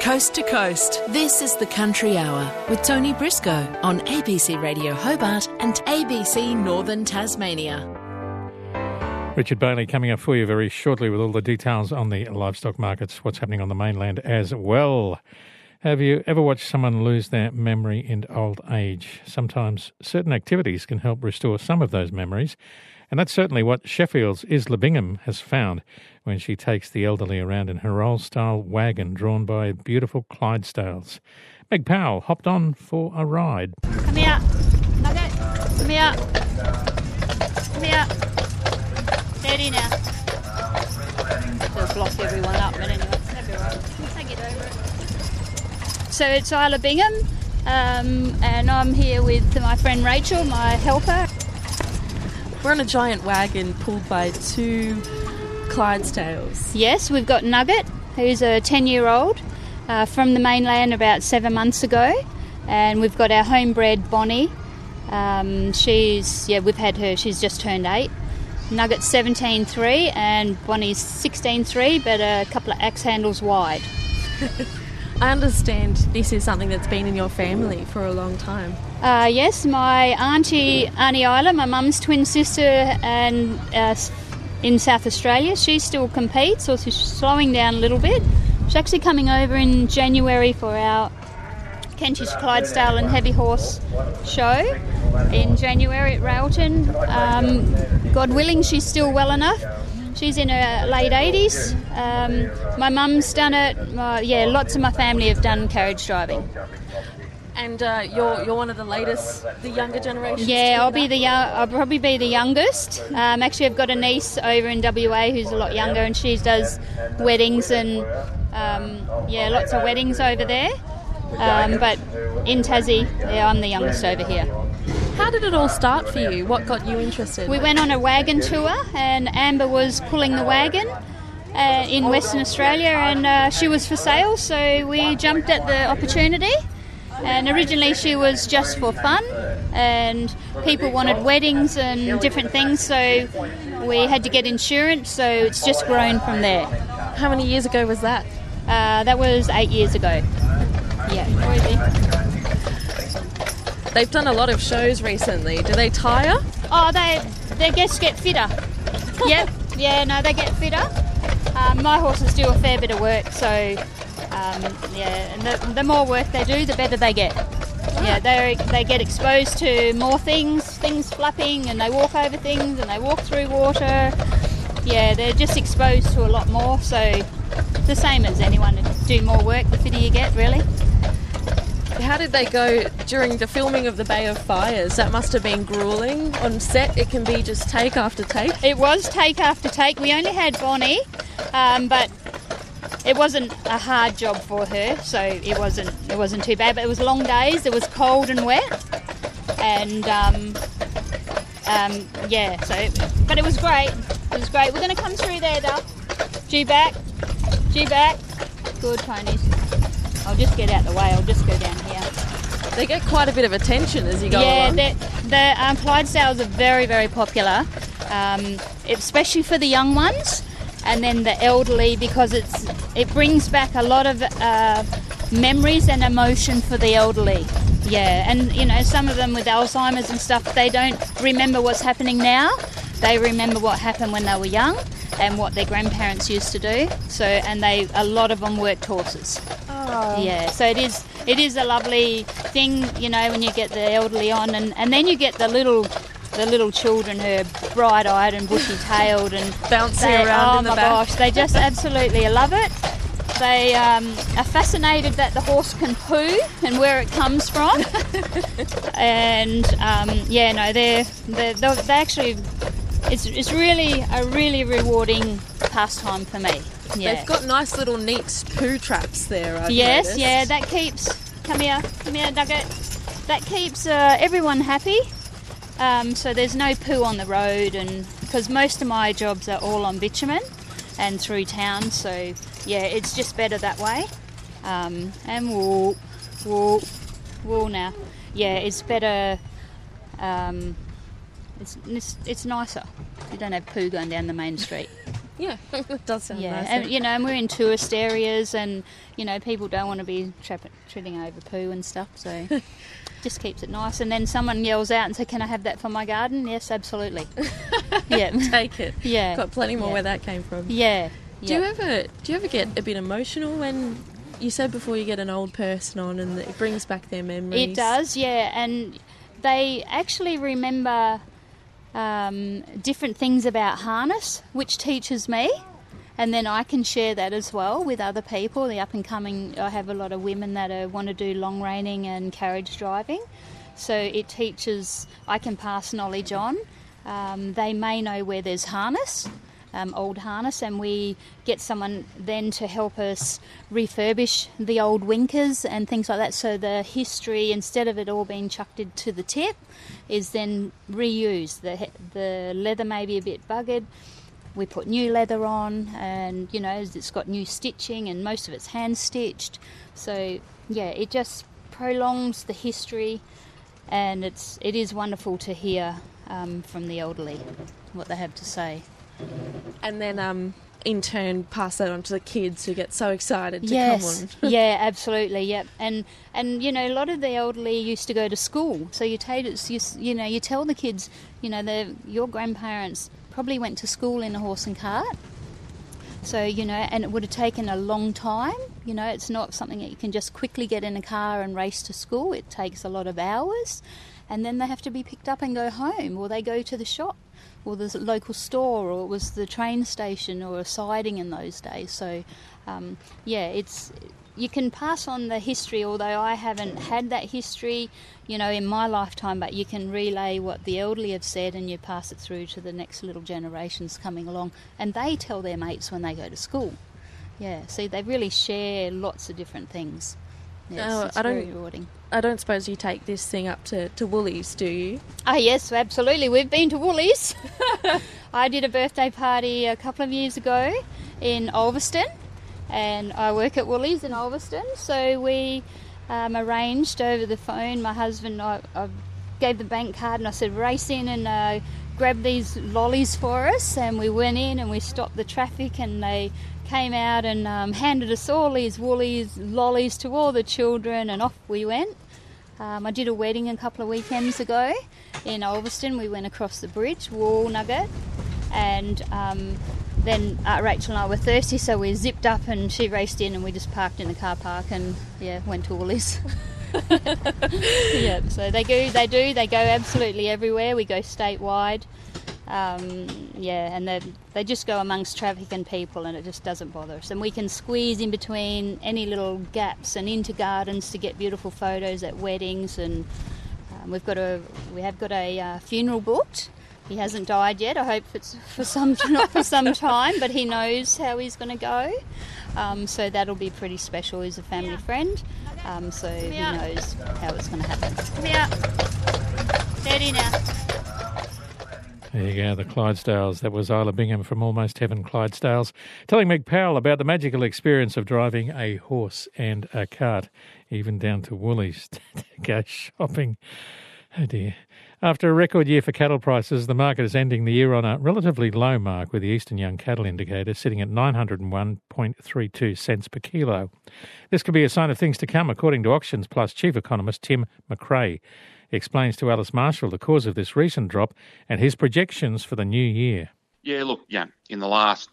Coast to coast, this is the Country Hour with Tony Briscoe on ABC Radio Hobart and ABC Northern Tasmania. Richard Bailey coming up for you very shortly with all the details on the livestock markets, what's happening on the mainland as well. Have you ever watched someone lose their memory in old age? Sometimes certain activities can help restore some of those memories. And that's certainly what Sheffield's Isla Bingham has found when she takes the elderly around in her old style wagon drawn by beautiful Clydesdales. Meg Powell hopped on for a ride. Come here. Nugget. Come here. Come here. Steady now. They'll block everyone up, but anyway. That'll be right. Take it over. So it's Isla Bingham, um, and I'm here with my friend Rachel, my helper. We're on a giant wagon pulled by two Clydesdales. Yes, we've got Nugget, who's a 10 year old uh, from the mainland about seven months ago, and we've got our homebred Bonnie. Um, she's, yeah, we've had her, she's just turned eight. Nugget's 17.3 and Bonnie's 16.3, but a couple of axe handles wide. I understand this is something that's been in your family for a long time. Uh, yes, my auntie, Auntie Isla, my mum's twin sister, and uh, in South Australia, she still competes, or she's slowing down a little bit. She's actually coming over in January for our Kentish Clydesdale and Heavy Horse show. In January at Railton. Um, God willing, she's still well enough. She's in her late 80s. Um, my mum's done it. Uh, yeah, lots of my family have done carriage driving. And uh, you're you're one of the latest, the younger generation. Yeah, I'll be the young, I'll probably be the youngest. Um, actually, I've got a niece over in WA who's a lot younger, and she does weddings and um, yeah, lots of weddings over there. Um, but in Tassie, yeah, I'm the youngest over here. How did it all start for you? What got you interested? We went on a wagon tour, and Amber was pulling the wagon. Uh, in Western Australia, and uh, she was for sale, so we jumped at the opportunity. And originally, she was just for fun, and people wanted weddings and different things, so we had to get insurance, so it's just grown from there. How many years ago was that? Uh, that was eight years ago. Yeah, They've done a lot of shows recently. Do they tire? Oh, they they just get fitter. yep, yeah, no, they get fitter. Um, my horses do a fair bit of work, so um, yeah, and the, the more work they do, the better they get. Yeah, they they get exposed to more things, things flapping, and they walk over things, and they walk through water. Yeah, they're just exposed to a lot more. So the same as anyone, do more work, the fitter you get, really. How did they go during the filming of the Bay of Fires? That must have been grueling on set. It can be just take after take. It was take after take. We only had Bonnie, um, but it wasn't a hard job for her, so it wasn't it wasn't too bad. But it was long days. It was cold and wet, and um, um, yeah. So, but it was great. It was great. We're going to come through there, though. G back, G back. Good ponies. I'll just get out the way. I'll just go down here. They get quite a bit of attention as you go yeah, along. the, the um, Clydesdales are very, very popular, um, especially for the young ones, and then the elderly because it's it brings back a lot of uh, memories and emotion for the elderly. Yeah, and you know some of them with Alzheimer's and stuff, they don't remember what's happening now. They remember what happened when they were young and what their grandparents used to do. So, and they a lot of them worked horses. Oh. Yeah, so it is it is a lovely thing, you know, when you get the elderly on, and, and then you get the little the little children who are bright eyed and bushy tailed and Bouncing they- around Oh in the my back. gosh, they just absolutely love it. They um, are fascinated that the horse can poo and where it comes from, and um, yeah, no, they're they're, they're they actually. It's, it's really a really rewarding pastime for me. Yeah. They've got nice little neat poo traps there. I've yes, noticed. yeah, that keeps. Come here, come here, Nugget. That keeps uh, everyone happy. Um, so there's no poo on the road, and because most of my jobs are all on bitumen and through town, so yeah, it's just better that way. Um, and wool, wool, wool now. Yeah, it's better. Um, it's, it's it's nicer. You don't have poo going down the main street. Yeah, it does sound Yeah, nice. and you know, and we're in tourist areas, and you know, people don't want to be trapp- treading over poo and stuff. So, just keeps it nice. And then someone yells out and says, "Can I have that for my garden?" Yes, absolutely. yeah, Take it. Yeah, Got plenty more yeah. where that came from. Yeah. Do you ever do you ever get a bit emotional when you said before you get an old person on and it brings back their memories? It does, yeah, and they actually remember um, different things about harness, which teaches me, and then I can share that as well with other people. The up and coming, I have a lot of women that uh, want to do long reining and carriage driving, so it teaches. I can pass knowledge on. Um, they may know where there's harness, um, old harness, and we get someone then to help us refurbish the old winkers and things like that. So the history, instead of it all being chucked into the tip, is then reused. The the leather may be a bit buggered. We put new leather on, and you know it's got new stitching, and most of it's hand stitched. So yeah, it just prolongs the history, and it's it is wonderful to hear um, from the elderly what they have to say. And then um, in turn pass that on to the kids who get so excited to yes. come on. yeah, absolutely. Yep. And and you know, a lot of the elderly used to go to school, so you take it, you, you know, you tell the kids, you know, the your grandparents probably went to school in a horse and cart. So you know, and it would have taken a long time. You know, it's not something that you can just quickly get in a car and race to school. It takes a lot of hours, and then they have to be picked up and go home, or they go to the shop, or the local store, or it was the train station, or a siding in those days. So, um, yeah, it's you can pass on the history, although I haven't had that history, you know, in my lifetime, but you can relay what the elderly have said and you pass it through to the next little generations coming along. And they tell their mates when they go to school. Yeah, see, they really share lots of different things. Yes, No, it's I don't- very rewarding. I don't suppose you take this thing up to, to Woolies, do you? Oh, yes, absolutely. We've been to Woolies. I did a birthday party a couple of years ago in Ulverston, and I work at Woolies in Ulverston. So we um, arranged over the phone. My husband, I, I gave the bank card and I said, race in and uh, grab these lollies for us. And we went in and we stopped the traffic, and they came out and um, handed us all these Woolies lollies to all the children, and off we went. Um, I did a wedding a couple of weekends ago in Ulverston. We went across the bridge, Wall Nugget, and um, then uh, Rachel and I were thirsty, so we zipped up and she raced in, and we just parked in the car park and yeah, went to Woolies. yeah, so they go, they do, they go absolutely everywhere. We go statewide. Um, yeah, and they they just go amongst traffic and people, and it just doesn't bother us. And we can squeeze in between any little gaps and into gardens to get beautiful photos at weddings. And um, we've got a we have got a uh, funeral booked. He hasn't died yet. I hope it's for some not for some time, but he knows how he's going to go. Um, so that'll be pretty special. He's a family friend, um, so he knows how it's going to happen. Come here, steady now. There you go, the Clydesdales. That was Isla Bingham from Almost Heaven Clydesdales, telling Meg Powell about the magical experience of driving a horse and a cart, even down to Woolies to go shopping. Oh dear. After a record year for cattle prices, the market is ending the year on a relatively low mark with the Eastern Young Cattle Indicator sitting at 901.32 cents per kilo. This could be a sign of things to come, according to AuctionsPlus chief economist Tim McRae. Explains to Alice Marshall the cause of this recent drop and his projections for the new year. Yeah, look, yeah, in the last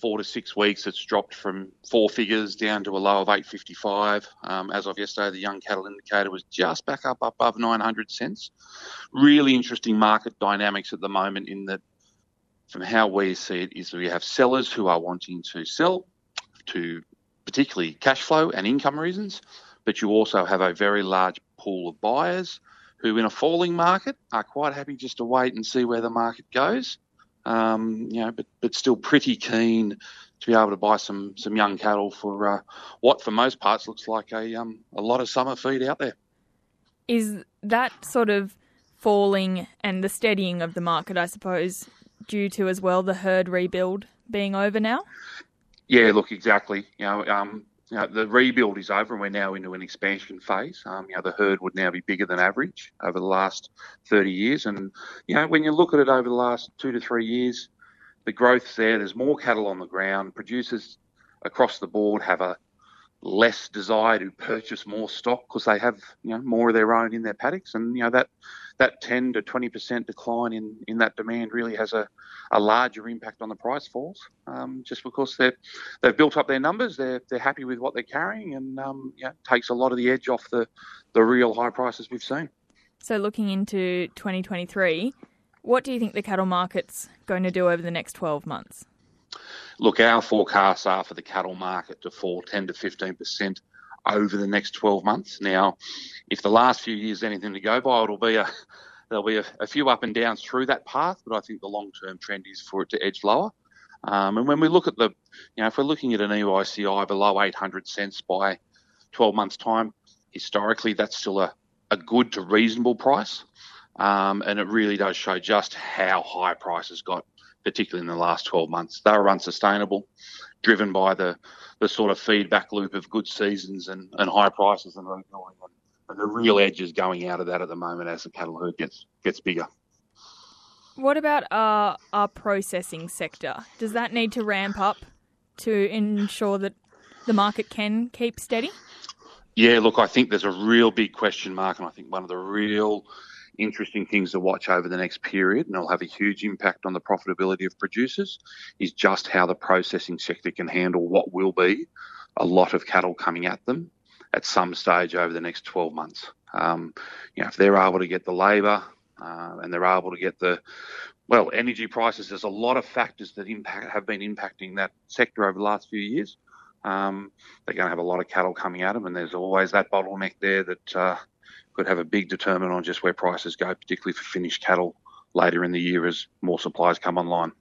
four to six weeks, it's dropped from four figures down to a low of 855. Um, as of yesterday, the young cattle indicator was just back up above 900 cents. Really interesting market dynamics at the moment in that, from how we see it, is we have sellers who are wanting to sell to particularly cash flow and income reasons, but you also have a very large pool of buyers who, in a falling market, are quite happy just to wait and see where the market goes um, you know, but but still pretty keen to be able to buy some some young cattle for uh, what, for most parts, looks like a um, a lot of summer feed out there. Is that sort of falling and the steadying of the market, I suppose, due to as well the herd rebuild being over now? Yeah, look, exactly. You know, um, you know, the rebuild is over, and we're now into an expansion phase. Um, you know, the herd would now be bigger than average over the last 30 years, and you know, when you look at it over the last two to three years, the growth's there. There's more cattle on the ground. Producers across the board have a less desire to purchase more stock because they have you know more of their own in their paddocks, and you know that that 10 to 20 percent decline in, in that demand really has a, a larger impact on the price falls. Um, just because they they've built up their numbers, they're they're happy with what they're carrying, and um, takes a lot of the edge off the the real high prices we've seen. So, looking into 2023, what do you think the cattle market's going to do over the next 12 months? Look, our forecasts are for the cattle market to fall 10 to 15 percent over the next 12 months. Now, if the last few years anything to go by, it'll be a there'll be a, a few up and downs through that path, but I think the long-term trend is for it to edge lower. Um, and when we look at the, you know, if we're looking at an EYCI below 800 cents by 12 months' time, historically that's still a, a good to reasonable price. Um, and it really does show just how high prices got, particularly in the last 12 months. They were unsustainable, driven by the, the sort of feedback loop of good seasons and, and high prices and rebuilding. And, and the real edge is going out of that at the moment as the cattle herd gets gets bigger. What about our, our processing sector? Does that need to ramp up to ensure that the market can keep steady? Yeah, look, I think there's a real big question mark, and I think one of the real interesting things to watch over the next period, and it'll have a huge impact on the profitability of producers, is just how the processing sector can handle what will be a lot of cattle coming at them at some stage over the next 12 months. Um, you know, if they're able to get the labour uh, and they're able to get the well energy prices, there's a lot of factors that impact have been impacting that sector over the last few years. Um, they're going to have a lot of cattle coming at them, and there's always that bottleneck there that uh, could have a big determinant on just where prices go, particularly for finished cattle later in the year as more supplies come online.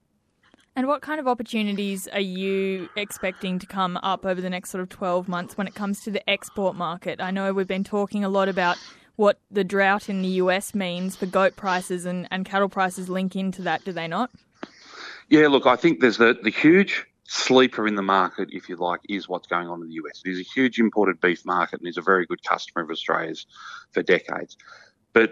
And what kind of opportunities are you expecting to come up over the next sort of 12 months when it comes to the export market? I know we've been talking a lot about what the drought in the US means for goat prices and, and cattle prices link into that, do they not? Yeah, look, I think there's the, the huge sleeper in the market, if you like, is what's going on in the US. It is a huge imported beef market and is a very good customer of Australia's for decades. But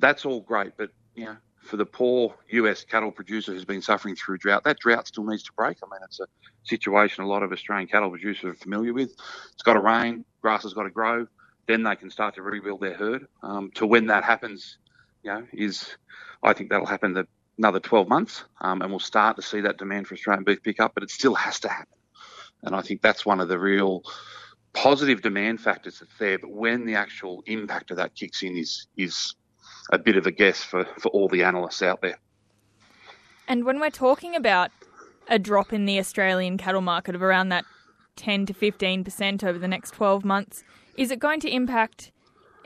that's all great. But, you know, for the poor US cattle producer who's been suffering through drought, that drought still needs to break. I mean, it's a situation a lot of Australian cattle producers are familiar with. It's got to rain, grass has got to grow, then they can start to rebuild their herd. Um, to when that happens, you know, is I think that'll happen the, another 12 months, um, and we'll start to see that demand for Australian beef pick up, but it still has to happen. And I think that's one of the real positive demand factors that's there. But when the actual impact of that kicks in is is a bit of a guess for, for all the analysts out there. And when we're talking about a drop in the Australian cattle market of around that 10 to 15% over the next 12 months, is it going to impact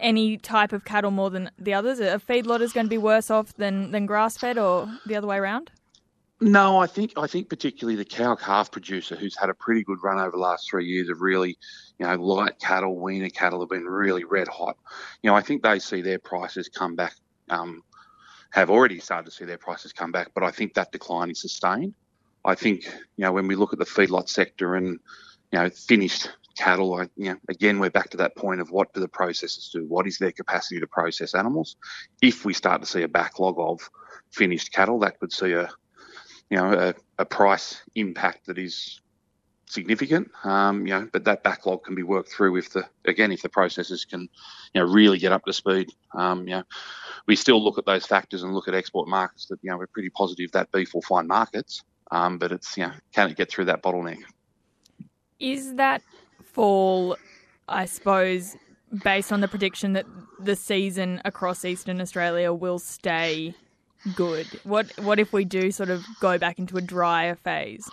any type of cattle more than the others? A feedlot is going to be worse off than, than grass fed or the other way around? No, I think I think particularly the cow calf producer who's had a pretty good run over the last three years of really, you know, light cattle, weaner cattle have been really red hot. You know, I think they see their prices come back, um, have already started to see their prices come back, but I think that decline is sustained. I think, you know, when we look at the feedlot sector and, you know, finished cattle, I, you know, again, we're back to that point of what do the processors do? What is their capacity to process animals? If we start to see a backlog of finished cattle, that could see a you know, a, a price impact that is significant. Um, you know, but that backlog can be worked through if the again if the processors can, you know, really get up to speed. Um, you know, we still look at those factors and look at export markets that you know we're pretty positive that beef will find markets. Um, but it's you know can it get through that bottleneck? Is that fall, I suppose, based on the prediction that the season across Eastern Australia will stay good? What what if we do sort of go back into a drier phase?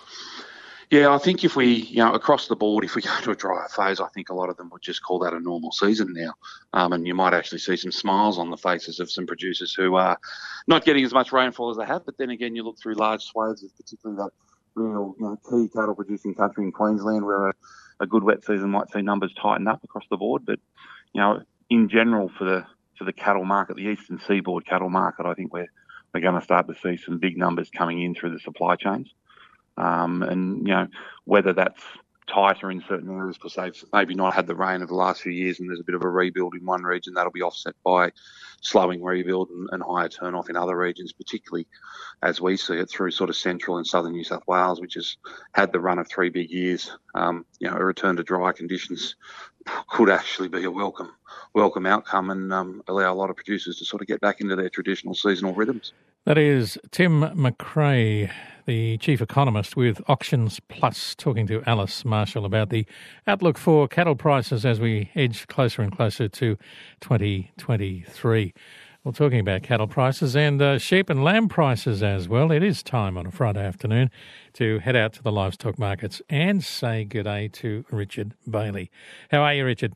Yeah, I think if we, you know, across the board, if we go to a drier phase, I think a lot of them would just call that a normal season now. Um, and you might actually see some smiles on the faces of some producers who are not getting as much rainfall as they have. But then again, you look through large swathes of particularly that real, you know, key cattle producing country in Queensland where a, a good wet season might see numbers tighten up across the board. But, you know, in general for the for the cattle market, the eastern seaboard cattle market, I think we're we're going to start to see some big numbers coming in through the supply chains. Um, and, you know, whether that's tighter in certain areas because they've maybe not had the rain of the last few years and there's a bit of a rebuild in one region that'll be offset by slowing rebuild and, and higher turn off in other regions, particularly as we see it through sort of central and southern New South Wales, which has had the run of three big years. Um, you know, a return to dry conditions could actually be a welcome welcome outcome and um, allow a lot of producers to sort of get back into their traditional seasonal rhythms. That is Tim McRae, the chief economist with AuctionsPlus, talking to Alice Marshall about the outlook for cattle prices as we edge closer and closer to 2023. Well, talking about cattle prices and uh, sheep and lamb prices as well, it is time on a Friday afternoon to head out to the livestock markets and say good day to Richard Bailey. How are you, Richard?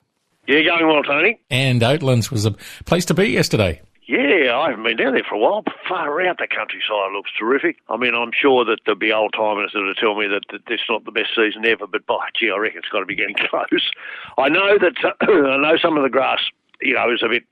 Yeah, going well, Tony. And Oatlands was a place to be yesterday. Yeah, I haven't been down there for a while. Far out, the countryside looks terrific. I mean, I'm sure that there'll be old timers that'll tell me that, that this is not the best season ever, but by gee, I reckon it's got to be getting close. I know that I know some of the grass, you know, is a bit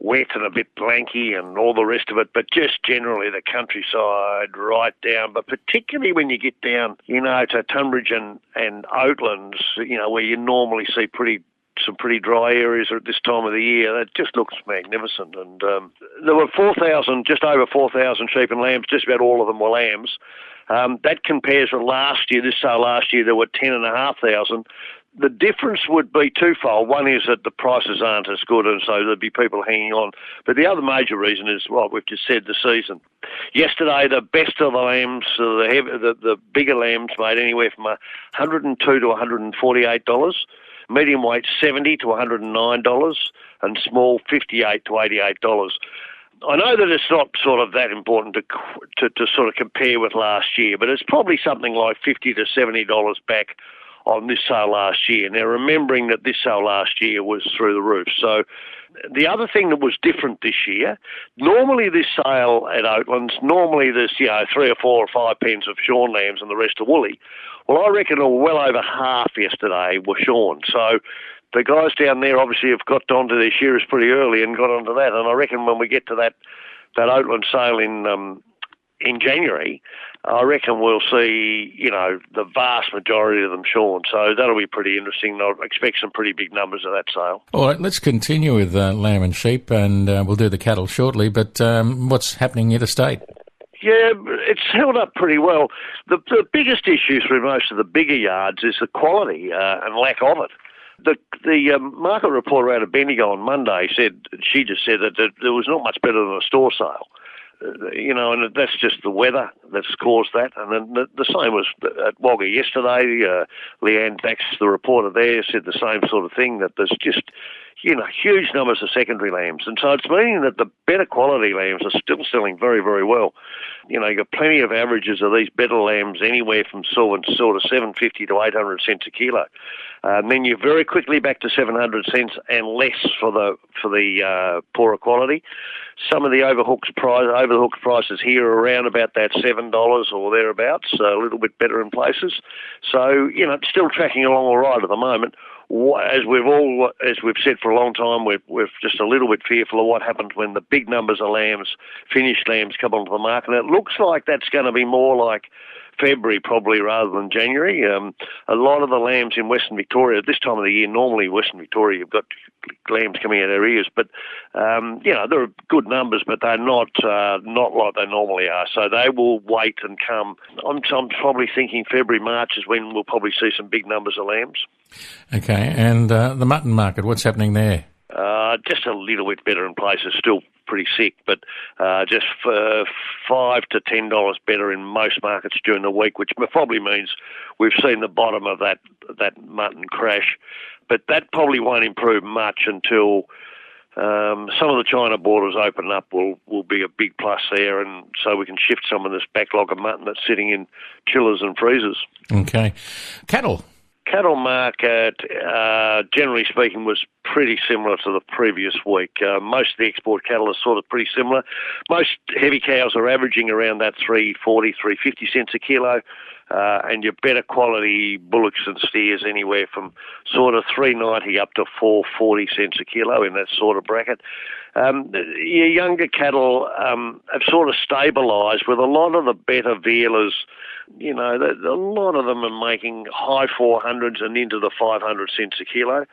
wet and a bit blanky and all the rest of it, but just generally the countryside right down, but particularly when you get down, you know, to Tunbridge and, and Oatlands, you know, where you normally see pretty some pretty dry areas at this time of the year. It just looks magnificent. And um, there were 4,000, just over 4,000 sheep and lambs. Just about all of them were lambs. Um, that compares with last year. This sale last year there were ten and a half thousand. The difference would be twofold. One is that the prices aren't as good, and so there'd be people hanging on. But the other major reason is what we've just said: the season. Yesterday, the best of the lambs, uh, the, heavy, the the bigger lambs, made anywhere from 102 to 148 dollars. Medium weight 70 to 109 dollars, and small 58 to 88 dollars. I know that it's not sort of that important to, to, to sort of compare with last year, but it's probably something like fifty to seventy dollars back on this sale last year. Now, remembering that this sale last year was through the roof. So, the other thing that was different this year, normally this sale at Oatlands, normally there's, you know, three or four or five pens of shorn lambs and the rest are woolly. Well, I reckon well over half yesterday were shorn. So, the guys down there obviously have got onto their shearers pretty early and got onto that. And I reckon when we get to that that Oatland sale in um, in January, I reckon we'll see you know the vast majority of them shorn. So that'll be pretty interesting. I expect some pretty big numbers at that sale. All right, let's continue with uh, lamb and sheep, and uh, we'll do the cattle shortly. But um, what's happening interstate? Yeah, it's held up pretty well. The, the biggest issue through most of the bigger yards is the quality uh, and lack of it. The the um, market reporter out of Bendigo on Monday said she just said that there was not much better than a store sale. You know, and that's just the weather that's caused that. And then the, the same was at Wagga yesterday. Uh, Leanne Bax, the reporter there, said the same sort of thing that there's just, you know, huge numbers of secondary lambs. And so it's meaning that the better quality lambs are still selling very, very well. You know, you've got plenty of averages of these better lambs anywhere from sort of 750 to 800 cents a kilo. Uh, then you're very quickly back to 700 cents and less for the for the uh, poorer quality. Some of the overhooked price prices here are around about that seven dollars or thereabouts, a little bit better in places. So you know, it's still tracking along all right at the moment. As we've all, as we've said for a long time, we're, we're just a little bit fearful of what happens when the big numbers of lambs, finished lambs, come onto the market. And it looks like that's going to be more like February probably rather than January. Um, a lot of the lambs in Western Victoria at this time of the year, normally Western Victoria, you've got lambs coming out of their ears, but um, you know there are good numbers, but they're not uh, not like they normally are. So they will wait and come. I'm, I'm probably thinking February March is when we'll probably see some big numbers of lambs. Okay, and uh, the mutton market, what's happening there? Uh, just a little bit better in places, still pretty sick, but uh, just for five to ten dollars better in most markets during the week, which probably means we've seen the bottom of that that mutton crash. But that probably won't improve much until um, some of the China borders open up. Will will be a big plus there, and so we can shift some of this backlog of mutton that's sitting in chillers and freezers. Okay, cattle cattle market, uh, generally speaking, was pretty similar to the previous week. Uh, most of the export cattle are sort of pretty similar. Most heavy cows are averaging around that 340, 350 cents a kilo. Uh, and your better quality bullocks and steers anywhere from sort of 390 up to 440 cents a kilo in that sort of bracket. Um, your younger cattle um, have sort of stabilised with a lot of the better vealers you know, a lot of them are making high 400s and into the 500 cents a kilo.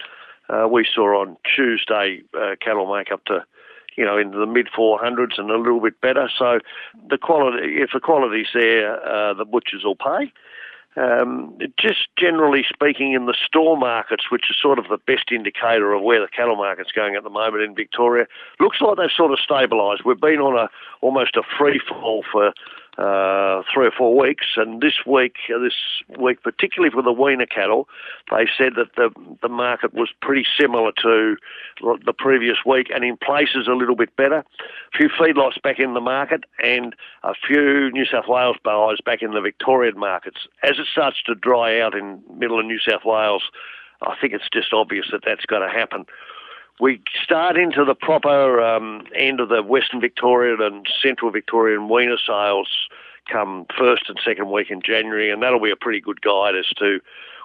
Uh, we saw on Tuesday uh, cattle make up to, you know, into the mid 400s and a little bit better. So the quality, if the quality's there, uh, the butchers will pay. Um, just generally speaking, in the store markets, which is sort of the best indicator of where the cattle market's going at the moment in Victoria, looks like they've sort of stabilised. We've been on a almost a free fall for uh, three or four weeks, and this week, uh, this week particularly for the weaner cattle, they said that the the market was pretty similar to the previous week, and in places a little bit better. A few feedlots back in the market, and a few New South Wales buyers back in the Victorian markets. As it starts to dry out in middle of New South Wales, I think it's just obvious that that's going to happen we start into the proper um, end of the Western Victorian and Central Victorian weaner sales come first and second week in January, and that'll be a pretty good guide as to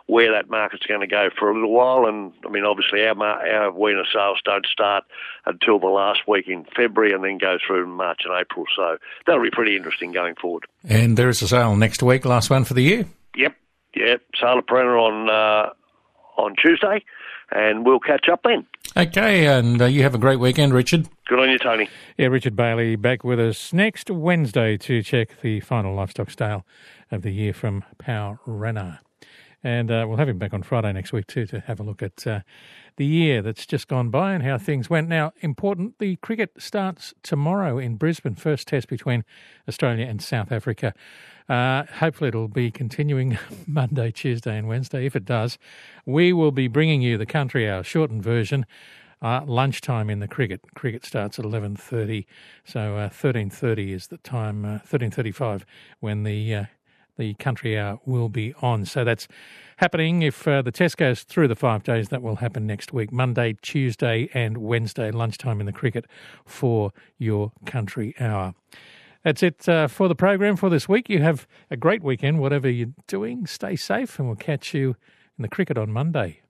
where that market's going to go for a little while. And I mean, obviously, our our weaner sales don't start until the last week in February, and then go through March and April. So that'll be pretty interesting going forward. And there is a sale next week, last one for the year. Yep, yep. Sale of Powranna on uh, on Tuesday, and we'll catch up then. Okay, and uh, you have a great weekend, Richard. Good on you, Tony. Yeah, Richard Bailey back with us next Wednesday to check the final livestock sale of the year from Powranna. And uh, we'll have him back on Friday next week too to have a look at uh, the year that's just gone by and how things went. Now, important, the cricket starts tomorrow in Brisbane, first test between Australia and South Africa. Uh, hopefully, it'll be continuing Monday, Tuesday, and Wednesday. If it does, we will be bringing you the country hour shortened version. Uh, lunchtime in the cricket. Cricket starts at eleven thirty, so uh, thirteen thirty is the time. Uh, thirteen thirty-five when the uh, the country hour will be on. So that's happening. If uh, the test goes through the five days, that will happen next week Monday, Tuesday, and Wednesday, lunchtime in the cricket for your country hour. That's it uh, for the program for this week. You have a great weekend, whatever you're doing. Stay safe, and we'll catch you in the cricket on Monday.